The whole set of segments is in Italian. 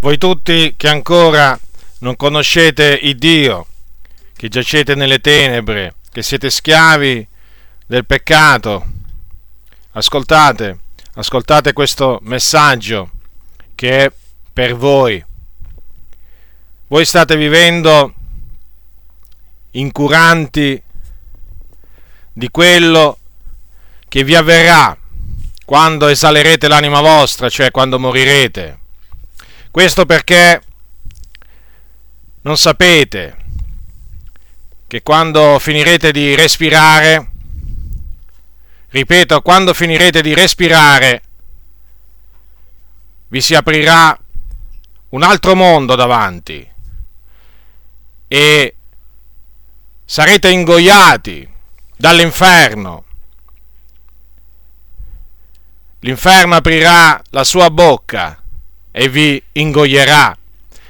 voi tutti che ancora non conoscete il Dio, che giacete nelle tenebre, che siete schiavi del peccato, ascoltate, ascoltate questo messaggio che è per voi. Voi state vivendo incuranti di quello che vi avverrà quando esalerete l'anima vostra, cioè quando morirete. Questo perché non sapete che quando finirete di respirare, ripeto, quando finirete di respirare, vi si aprirà un altro mondo davanti e sarete ingoiati dall'inferno. L'inferno aprirà la sua bocca e vi ingoierà.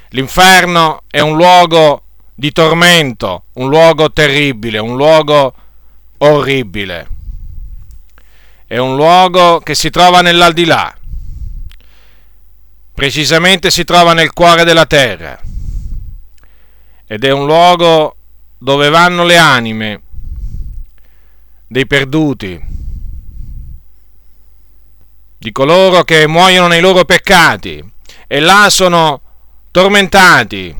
L'inferno è un luogo di tormento, un luogo terribile, un luogo orribile. È un luogo che si trova nell'aldilà. Precisamente si trova nel cuore della terra. Ed è un luogo dove vanno le anime dei perduti, di coloro che muoiono nei loro peccati e là sono tormentati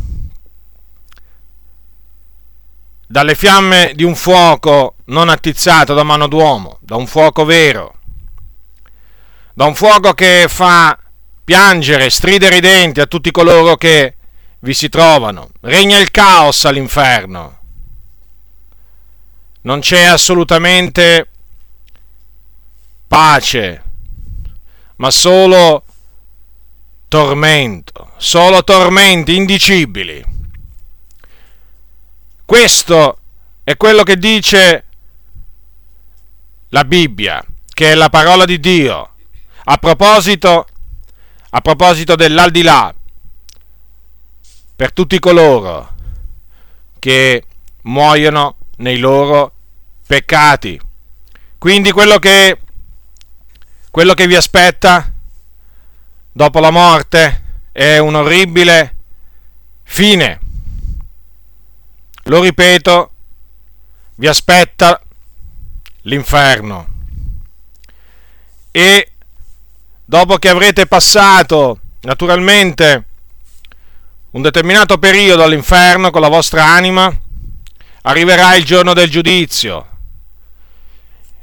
dalle fiamme di un fuoco non attizzato da mano d'uomo, da un fuoco vero, da un fuoco che fa piangere, stridere i denti a tutti coloro che vi si trovano. Regna il caos all'inferno non c'è assolutamente pace, ma solo tormento, solo tormenti indicibili. Questo è quello che dice la Bibbia, che è la parola di Dio, a proposito, a proposito dell'aldilà, per tutti coloro che muoiono nei loro peccati. Quindi quello che, quello che vi aspetta dopo la morte è un orribile fine. Lo ripeto, vi aspetta l'inferno. E dopo che avrete passato, naturalmente, un determinato periodo all'inferno con la vostra anima, arriverà il giorno del giudizio,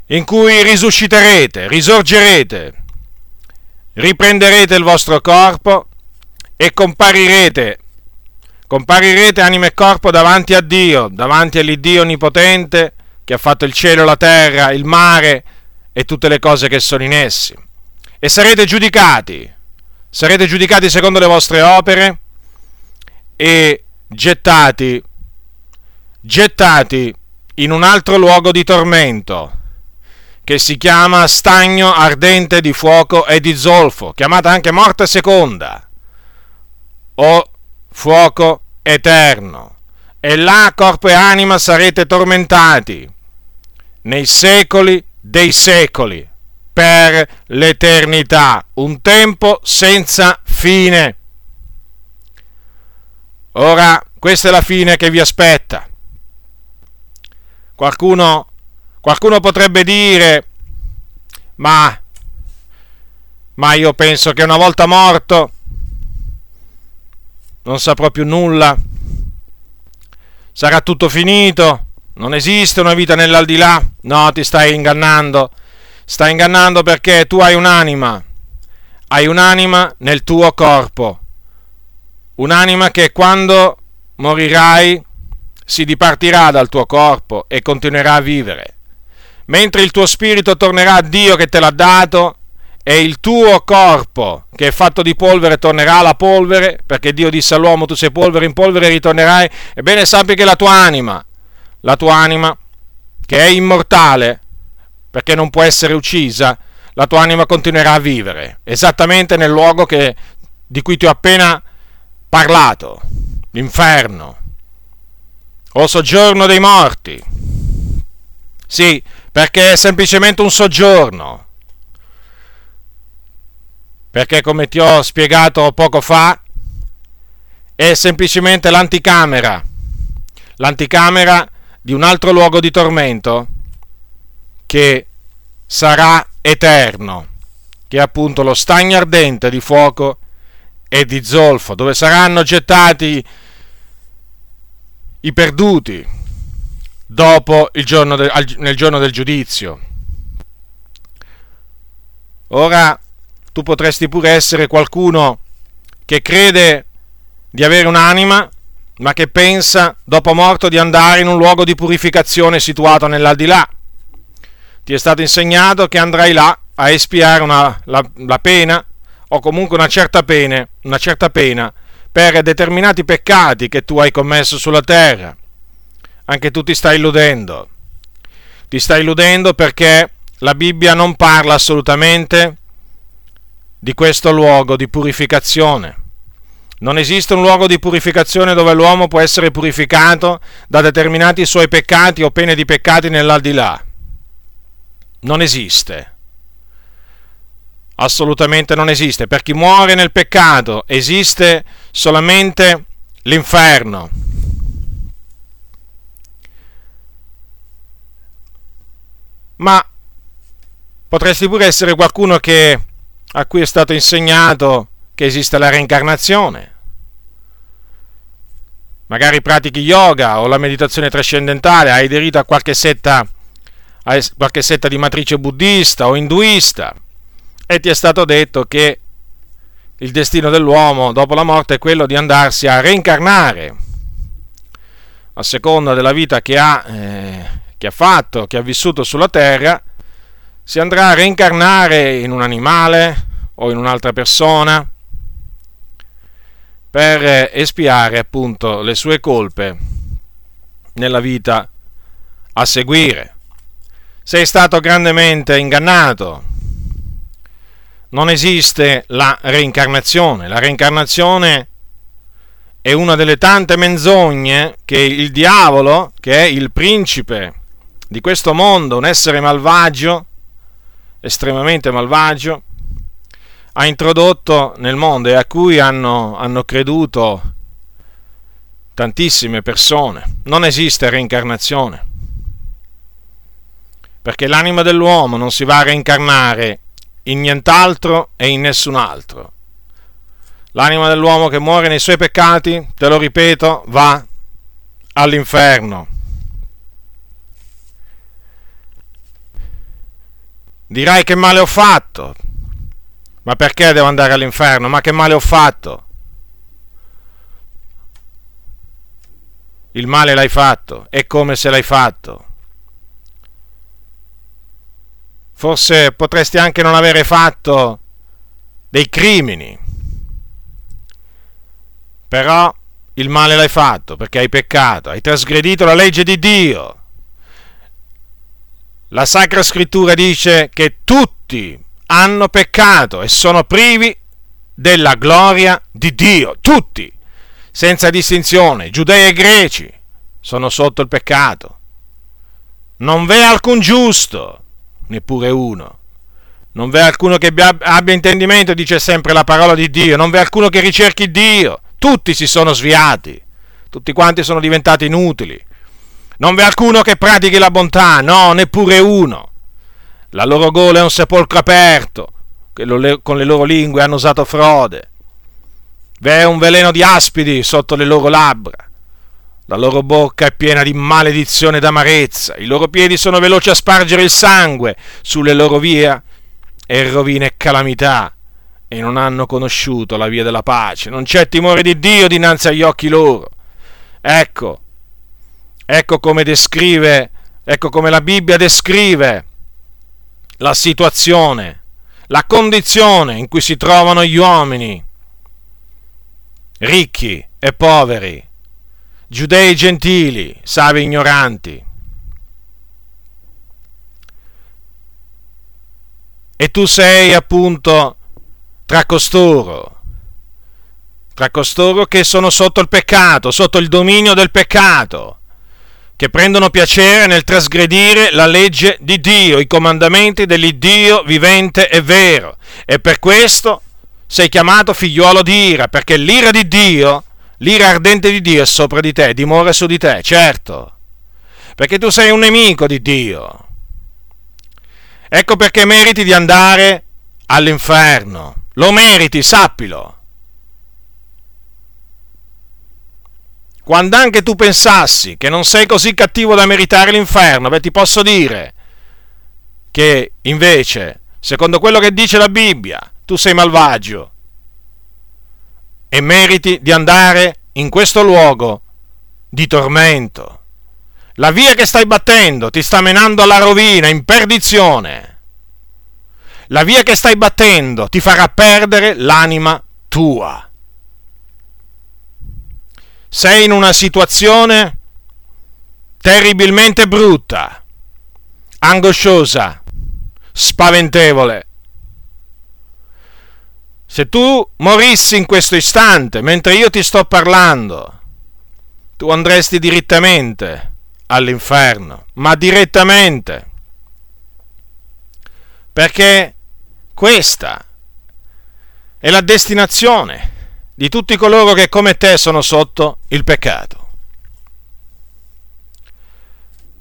in cui risusciterete, risorgerete, riprenderete il vostro corpo e comparirete, comparirete anima e corpo davanti a Dio, davanti all'Iddio onnipotente che ha fatto il cielo, la terra, il mare e tutte le cose che sono in essi. E sarete giudicati, sarete giudicati secondo le vostre opere e gettati gettati in un altro luogo di tormento, che si chiama stagno ardente di fuoco e di zolfo, chiamata anche morte seconda, o fuoco eterno. E là corpo e anima sarete tormentati nei secoli dei secoli, per l'eternità, un tempo senza fine. Ora, questa è la fine che vi aspetta. Qualcuno, qualcuno potrebbe dire, ma, ma io penso che una volta morto non saprò più nulla, sarà tutto finito, non esiste una vita nell'aldilà. No, ti stai ingannando, stai ingannando perché tu hai un'anima, hai un'anima nel tuo corpo, un'anima che quando morirai si dipartirà dal tuo corpo e continuerà a vivere, mentre il tuo spirito tornerà a Dio che te l'ha dato e il tuo corpo, che è fatto di polvere, tornerà alla polvere, perché Dio disse all'uomo tu sei polvere, in polvere ritornerai, ebbene sappi che la tua anima, la tua anima, che è immortale, perché non può essere uccisa, la tua anima continuerà a vivere, esattamente nel luogo che, di cui ti ho appena parlato, l'inferno o soggiorno dei morti. Sì, perché è semplicemente un soggiorno. Perché come ti ho spiegato poco fa, è semplicemente l'anticamera, l'anticamera di un altro luogo di tormento che sarà eterno, che è appunto lo stagno ardente di fuoco e di zolfo, dove saranno gettati i perduti dopo il giorno de, nel giorno del giudizio. Ora tu potresti pure essere qualcuno che crede di avere un'anima, ma che pensa dopo morto di andare in un luogo di purificazione situato nell'aldilà. Ti è stato insegnato che andrai là a espiare una, la, la pena o comunque una certa pena, una certa pena per determinati peccati che tu hai commesso sulla terra. Anche tu ti stai illudendo. Ti stai illudendo perché la Bibbia non parla assolutamente di questo luogo di purificazione. Non esiste un luogo di purificazione dove l'uomo può essere purificato da determinati suoi peccati o pene di peccati nell'aldilà. Non esiste assolutamente non esiste. Per chi muore nel peccato esiste solamente l'inferno. Ma potresti pure essere qualcuno che, a cui è stato insegnato che esiste la reincarnazione. Magari pratichi yoga o la meditazione trascendentale, hai aderito a qualche setta, a qualche setta di matrice buddista o induista e ti è stato detto che il destino dell'uomo dopo la morte è quello di andarsi a reincarnare a seconda della vita che ha, eh, che ha fatto, che ha vissuto sulla terra, si andrà a reincarnare in un animale o in un'altra persona per espiare appunto le sue colpe nella vita a seguire. Sei stato grandemente ingannato non esiste la reincarnazione. La reincarnazione è una delle tante menzogne che il diavolo, che è il principe di questo mondo, un essere malvagio, estremamente malvagio, ha introdotto nel mondo e a cui hanno, hanno creduto tantissime persone. Non esiste reincarnazione, perché l'anima dell'uomo non si va a reincarnare in nient'altro e in nessun altro. L'anima dell'uomo che muore nei suoi peccati, te lo ripeto, va all'inferno. Dirai che male ho fatto. Ma perché devo andare all'inferno? Ma che male ho fatto? Il male l'hai fatto, è come se l'hai fatto. forse potresti anche non avere fatto dei crimini, però il male l'hai fatto perché hai peccato, hai trasgredito la legge di Dio. La Sacra Scrittura dice che tutti hanno peccato e sono privi della gloria di Dio, tutti, senza distinzione, giudei e greci, sono sotto il peccato. Non v'è alcun giusto, neppure uno. Non v'è alcuno che abbia intendimento, dice sempre la parola di Dio, non v'è alcuno che ricerchi Dio, tutti si sono sviati, tutti quanti sono diventati inutili. Non v'è alcuno che pratichi la bontà, no, neppure uno. La loro gola è un sepolcro aperto, con le loro lingue hanno usato frode. V'è un veleno di aspidi sotto le loro labbra. La loro bocca è piena di maledizione ed amarezza, i loro piedi sono veloci a spargere il sangue, sulle loro vie e rovina e calamità, e non hanno conosciuto la via della pace, non c'è timore di Dio dinanzi agli occhi loro. Ecco, ecco come descrive, ecco come la Bibbia descrive la situazione, la condizione in cui si trovano gli uomini, ricchi e poveri, giudei gentili, savi ignoranti. E tu sei appunto tra costoro, tra costoro che sono sotto il peccato, sotto il dominio del peccato, che prendono piacere nel trasgredire la legge di Dio, i comandamenti dell'Iddio vivente e vero. E per questo sei chiamato figliuolo di ira, perché l'ira di Dio l'ira ardente di Dio è sopra di te, dimora su di te, certo, perché tu sei un nemico di Dio. Ecco perché meriti di andare all'inferno. Lo meriti, sappilo. Quando anche tu pensassi che non sei così cattivo da meritare l'inferno, beh, ti posso dire che invece, secondo quello che dice la Bibbia, tu sei malvagio e meriti di andare in questo luogo di tormento. La via che stai battendo ti sta menando alla rovina, in perdizione. La via che stai battendo ti farà perdere l'anima tua. Sei in una situazione terribilmente brutta, angosciosa, spaventevole. Se tu morissi in questo istante, mentre io ti sto parlando, tu andresti direttamente all'inferno, ma direttamente. Perché questa è la destinazione di tutti coloro che come te sono sotto il peccato.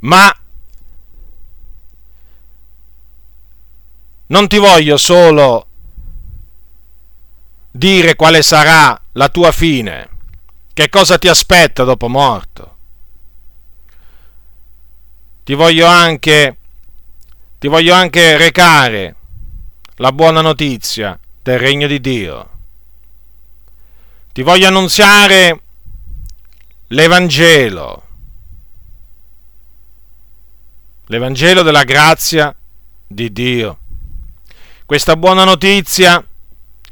Ma non ti voglio solo dire quale sarà la tua fine, che cosa ti aspetta dopo morto ti voglio anche, ti voglio anche recare la buona notizia del regno di Dio. Ti voglio annunziare l'Evangelo, l'Evangelo della grazia di Dio. Questa buona notizia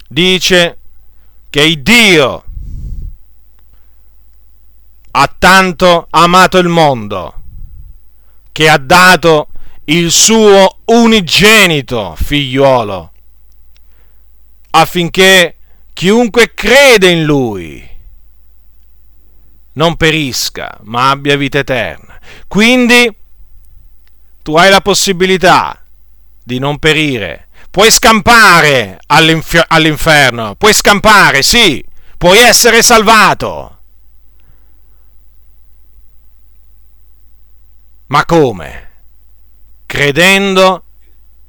dice che Dio ha tanto amato il mondo che ha dato il suo unigenito figliuolo, affinché chiunque crede in lui non perisca, ma abbia vita eterna. Quindi tu hai la possibilità di non perire, puoi scampare all'inferno, puoi scampare, sì, puoi essere salvato Ma come? Credendo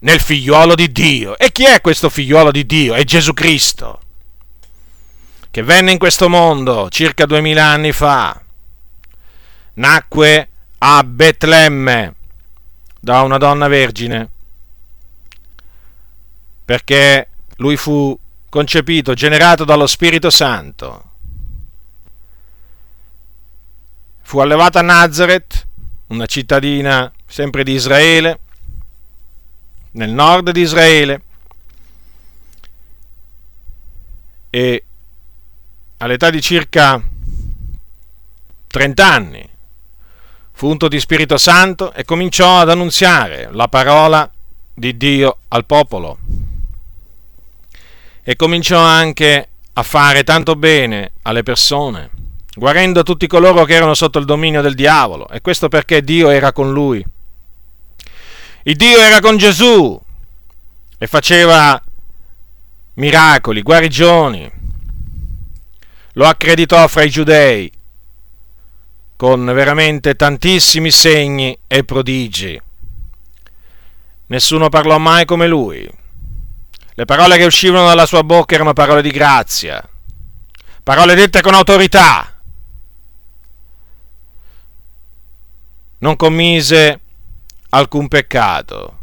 nel figliuolo di Dio. E chi è questo figliuolo di Dio? È Gesù Cristo, che venne in questo mondo circa duemila anni fa. Nacque a Betlemme da una donna vergine, perché lui fu concepito, generato dallo Spirito Santo. Fu allevato a Nazareth una cittadina sempre di Israele, nel nord di Israele, e all'età di circa 30 anni fu unto di Spirito Santo e cominciò ad annunziare la parola di Dio al popolo. E cominciò anche a fare tanto bene alle persone guarendo tutti coloro che erano sotto il dominio del diavolo. E questo perché Dio era con lui. Il Dio era con Gesù e faceva miracoli, guarigioni. Lo accreditò fra i giudei con veramente tantissimi segni e prodigi. Nessuno parlò mai come lui. Le parole che uscivano dalla sua bocca erano parole di grazia, parole dette con autorità non commise alcun peccato,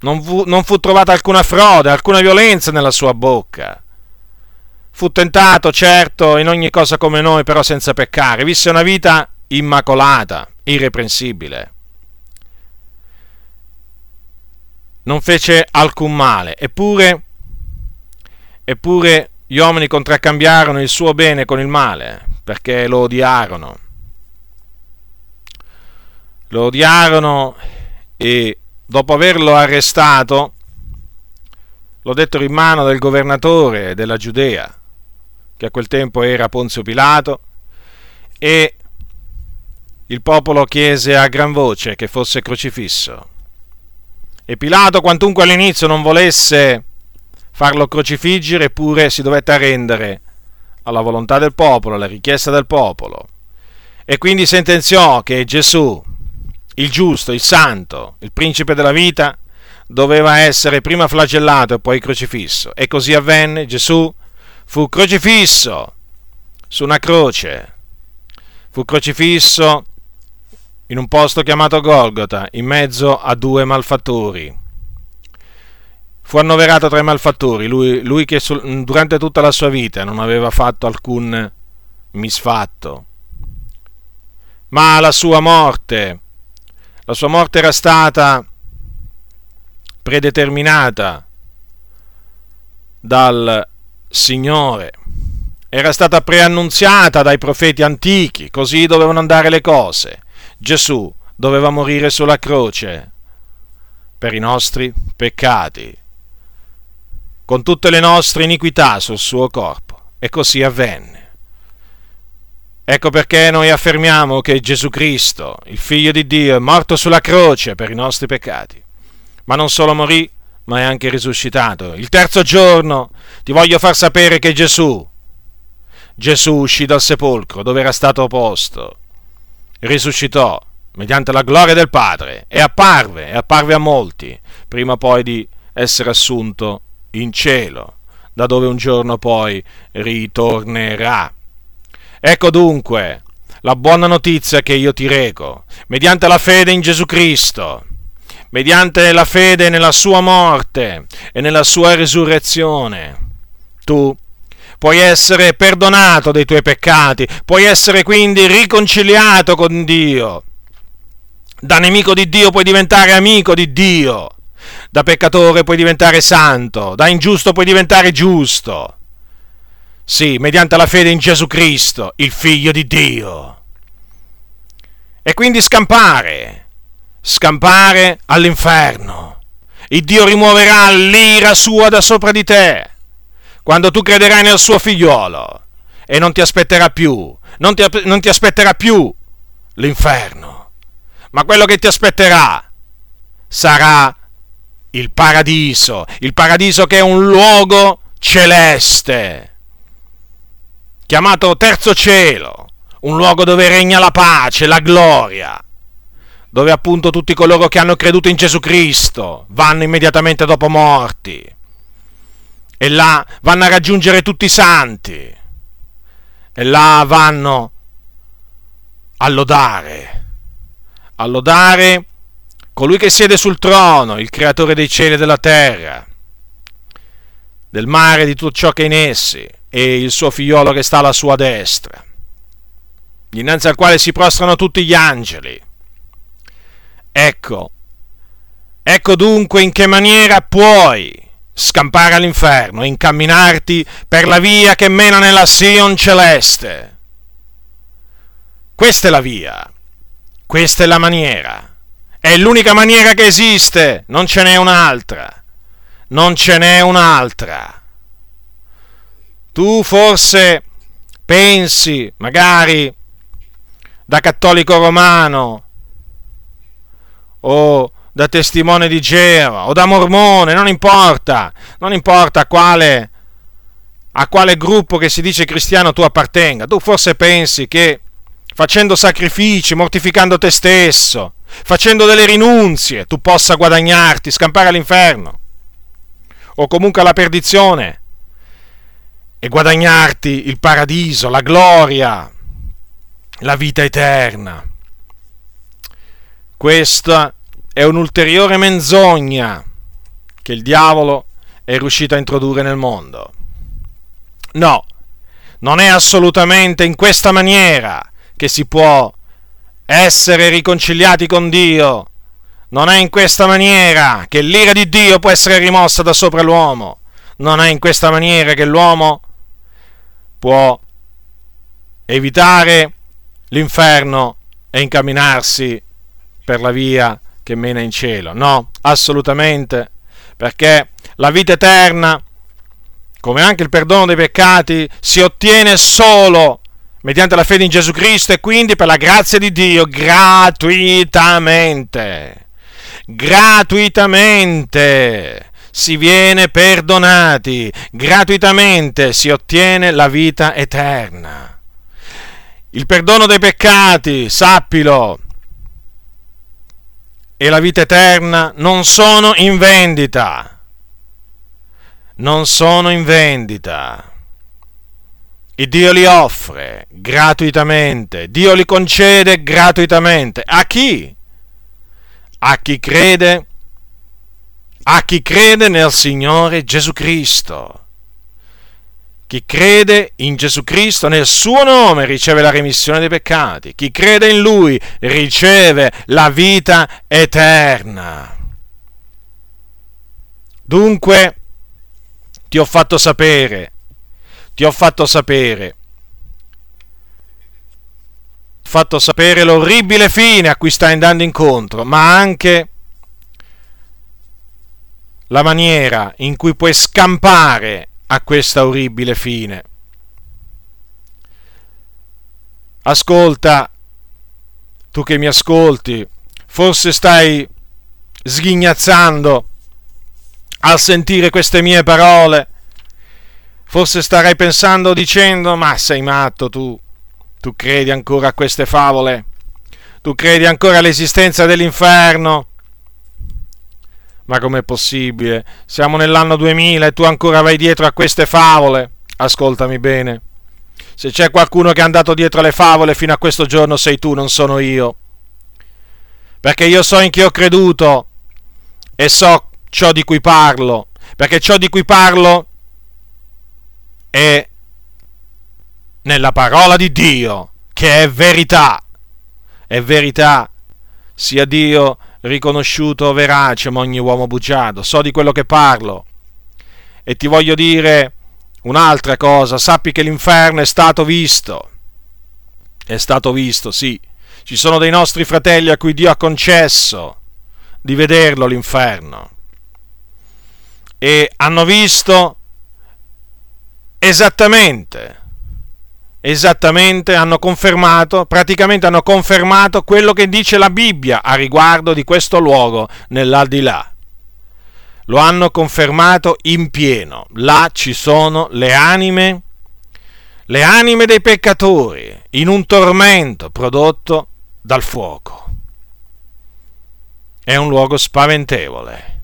non fu, non fu trovata alcuna frode, alcuna violenza nella sua bocca. Fu tentato, certo, in ogni cosa come noi, però senza peccare. Visse una vita immacolata, irreprensibile. Non fece alcun male, eppure, eppure gli uomini contraccambiarono il suo bene con il male, perché lo odiarono lo odiarono e dopo averlo arrestato lo dettero in mano del governatore della Giudea, che a quel tempo era Ponzio Pilato, e il popolo chiese a gran voce che fosse crocifisso. E Pilato, quantunque all'inizio non volesse farlo crocifiggere, eppure si dovette arrendere alla volontà del popolo, alla richiesta del popolo, e quindi sentenziò che Gesù, il giusto, il santo, il principe della vita, doveva essere prima flagellato e poi crocifisso. E così avvenne, Gesù fu crocifisso su una croce, fu crocifisso in un posto chiamato Golgota, in mezzo a due malfattori. Fu annoverato tra i malfattori, lui, lui che durante tutta la sua vita non aveva fatto alcun misfatto. Ma la sua morte, la sua morte era stata predeterminata dal Signore, era stata preannunziata dai profeti antichi, così dovevano andare le cose. Gesù doveva morire sulla croce per i nostri peccati, con tutte le nostre iniquità sul suo corpo, e così avvenne. Ecco perché noi affermiamo che Gesù Cristo, il Figlio di Dio, è morto sulla croce per i nostri peccati, ma non solo morì, ma è anche risuscitato. Il terzo giorno ti voglio far sapere che Gesù, Gesù uscì dal sepolcro dove era stato posto, risuscitò mediante la gloria del Padre e apparve, e apparve a molti, prima poi di essere assunto in cielo, da dove un giorno poi ritornerà. Ecco dunque la buona notizia che io ti reco, mediante la fede in Gesù Cristo, mediante la fede nella sua morte e nella sua risurrezione. Tu puoi essere perdonato dei tuoi peccati, puoi essere quindi riconciliato con Dio. Da nemico di Dio puoi diventare amico di Dio. Da peccatore puoi diventare santo, da ingiusto puoi diventare giusto. Sì, mediante la fede in Gesù Cristo, il Figlio di Dio. E quindi scampare, scampare all'inferno. Il Dio rimuoverà l'ira sua da sopra di te quando tu crederai nel suo figliolo e non ti aspetterà più, non ti, non ti aspetterà più l'inferno, ma quello che ti aspetterà sarà il paradiso, il paradiso che è un luogo celeste, chiamato terzo cielo, un luogo dove regna la pace, la gloria, dove appunto tutti coloro che hanno creduto in Gesù Cristo vanno immediatamente dopo morti e là vanno a raggiungere tutti i santi e là vanno a lodare, a lodare colui che siede sul trono, il creatore dei cieli e della terra, del mare e di tutto ciò che è in essi, e il suo figliolo che sta alla sua destra, dinanzi al quale si prostrano tutti gli angeli. Ecco, ecco dunque in che maniera puoi scampare all'inferno incamminarti per la via che mena nella Sion celeste. Questa è la via, questa è la maniera, è l'unica maniera che esiste, non ce n'è un'altra, non ce n'è un'altra. Tu forse pensi, magari da cattolico romano, o da testimone di Geova o da mormone, non importa, non importa a quale, a quale gruppo che si dice cristiano tu appartenga. Tu forse pensi che facendo sacrifici, mortificando te stesso, facendo delle rinunzie, tu possa guadagnarti, scampare all'inferno o comunque alla perdizione e guadagnarti il paradiso, la gloria, la vita eterna. Questa è un'ulteriore menzogna che il diavolo è riuscito a introdurre nel mondo. No, non è assolutamente in questa maniera che si può essere riconciliati con Dio. Non è in questa maniera che l'ira di Dio può essere rimossa da sopra l'uomo. Non è in questa maniera che l'uomo può evitare l'inferno e incamminarsi per la via che mena in cielo. No, assolutamente, perché la vita eterna, come anche il perdono dei peccati, si ottiene solo mediante la fede in Gesù Cristo e quindi per la grazia di Dio gratuitamente. Gratuitamente. si viene perdonati, gratuitamente si ottiene la vita eterna. Il perdono dei peccati, sappilo, e la vita eterna non sono in vendita. Non sono in vendita. Il Dio li offre gratuitamente, Dio li concede gratuitamente. A chi? A chi crede? A chi crede nel Signore Gesù Cristo. Chi crede in Gesù Cristo nel suo nome riceve la remissione dei peccati. Chi crede in Lui riceve la vita eterna. Dunque, ti ho fatto sapere, ti ho fatto sapere, fatto sapere l'orribile fine a cui stai andando incontro, ma anche la maniera in cui puoi scampare a questa orribile fine. Ascolta, tu che mi ascolti, forse stai sghignazzando al sentire queste mie parole. Forse starai pensando dicendo, ma sei matto tu, tu credi ancora a queste favole? Tu credi ancora all'esistenza dell'inferno? Ma com'è possibile? Siamo nell'anno 2000 e tu ancora vai dietro a queste favole? Ascoltami bene. Se c'è qualcuno che è andato dietro alle favole fino a questo giorno sei tu, non sono io. Perché io so in chi ho creduto e so ciò di cui parlo. Perché ciò di cui parlo è nella parola di Dio, che è verità. È verità. Sia Dio riconosciuto verace, ma ogni uomo bugiardo. So di quello che parlo. E ti voglio dire un'altra cosa, sappi che l'inferno è stato visto. È stato visto, sì. Ci sono dei nostri fratelli a cui Dio ha concesso di vederlo l'inferno. E hanno visto esattamente esattamente hanno confermato, praticamente hanno confermato quello che dice la Bibbia a riguardo di questo luogo nell'aldilà. Lo hanno confermato in pieno. Là ci sono le anime, le anime dei peccatori, in un tormento prodotto dal fuoco. È un luogo spaventevole.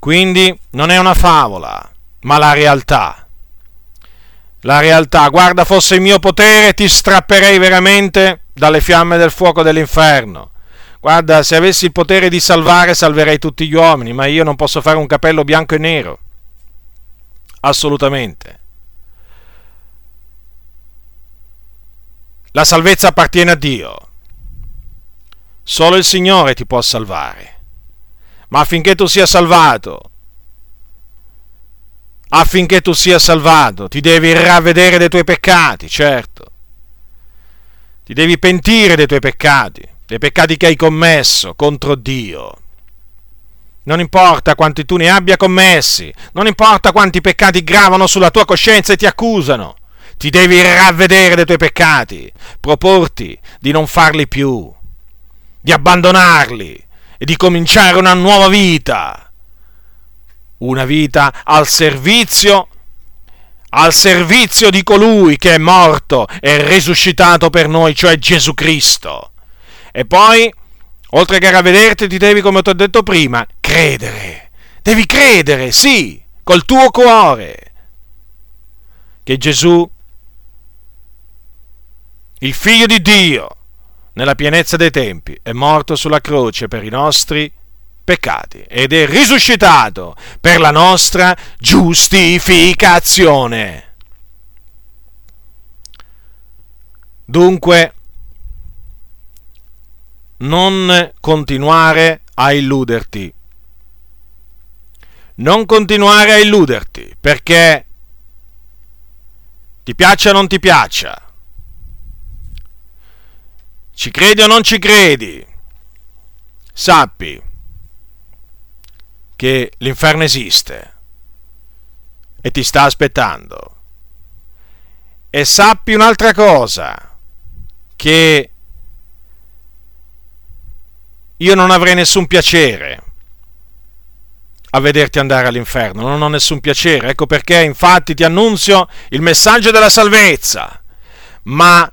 Quindi non è una favola, ma la realtà la realtà. Guarda, fosse il mio potere, ti strapperei veramente dalle fiamme del fuoco dell'inferno. Guarda, se avessi il potere di salvare, salverei tutti gli uomini, ma io non posso fare un capello bianco e nero. Assolutamente. La salvezza appartiene a Dio. Solo il Signore ti può salvare. Ma affinché tu sia salvato, affinché tu sia salvato. Ti devi ravvedere dei tuoi peccati, certo. Ti devi pentire dei tuoi peccati, dei peccati che hai commesso contro Dio. Non importa quanti tu ne abbia commessi, non importa quanti peccati gravano sulla tua coscienza e ti accusano. Ti devi ravvedere dei tuoi peccati, proporti di non farli più, di abbandonarli e di cominciare una nuova vita una vita al servizio al servizio di colui che è morto e risuscitato per noi, cioè Gesù Cristo. E poi, oltre che ravvederti, ti devi, come ti ho detto prima, credere. Devi credere, sì, col tuo cuore, che Gesù, il figlio di Dio, nella pienezza dei tempi, è morto sulla croce per i nostri peccati ed è risuscitato per la nostra giustificazione. Dunque, non continuare a illuderti. Non continuare a illuderti perché ti piaccia o non ti piaccia, ci credi o non ci credi, sappi che l'inferno esiste e ti sta aspettando. E sappi un'altra cosa, che io non avrei nessun piacere a vederti andare all'inferno, non ho nessun piacere. Ecco perché infatti ti annunzio il messaggio della salvezza. Ma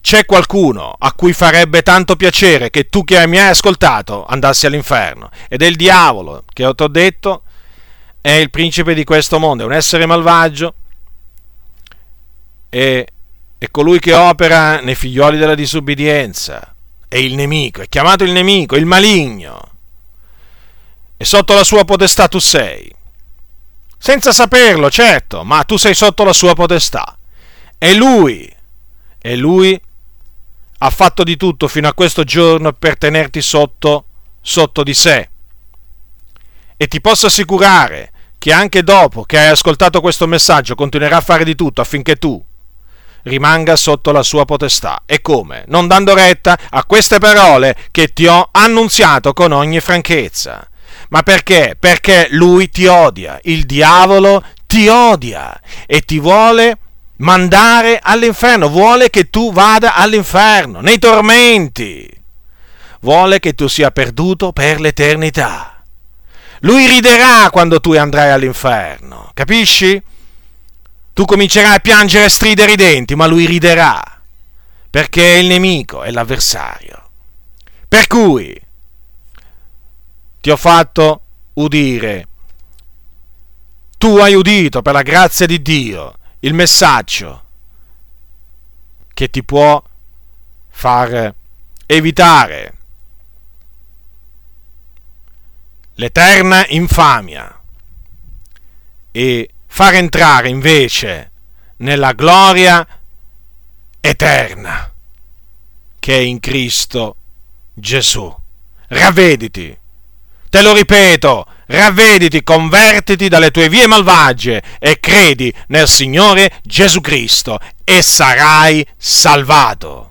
c'è qualcuno a cui farebbe tanto piacere che tu che mi hai ascoltato andassi all'inferno. Ed è il diavolo, che ti ho detto, è il principe di questo mondo, è un essere malvagio, è, è colui che opera nei figlioli della disubbidienza, è il nemico, è chiamato il nemico, il maligno. E sotto la sua potestà tu sei. Senza saperlo, certo, ma tu sei sotto la sua potestà. E lui, e lui ha fatto di tutto fino a questo giorno per tenerti sotto, sotto di sé. E ti posso assicurare che anche dopo che hai ascoltato questo messaggio continuerà a fare di tutto affinché tu rimanga sotto la sua potestà. E come? Non dando retta a queste parole che ti ho annunziato con ogni franchezza. Ma perché? Perché lui ti odia, il diavolo ti odia e ti vuole mandare all'inferno, vuole che tu vada all'inferno, nei tormenti, vuole che tu sia perduto per l'eternità. Lui riderà quando tu andrai all'inferno, capisci? Tu comincerai a piangere e stridere i denti, ma lui riderà, perché è il nemico, è l'avversario. Per cui ti ho fatto udire, tu hai udito per la grazia di Dio il messaggio che ti può far evitare l'eterna infamia e far entrare invece nella gloria eterna che è in Cristo Gesù. Ravvediti, te lo ripeto, ravvediti, convertiti dalle tue vie malvagie e credi nel Signore Gesù Cristo e sarai salvato.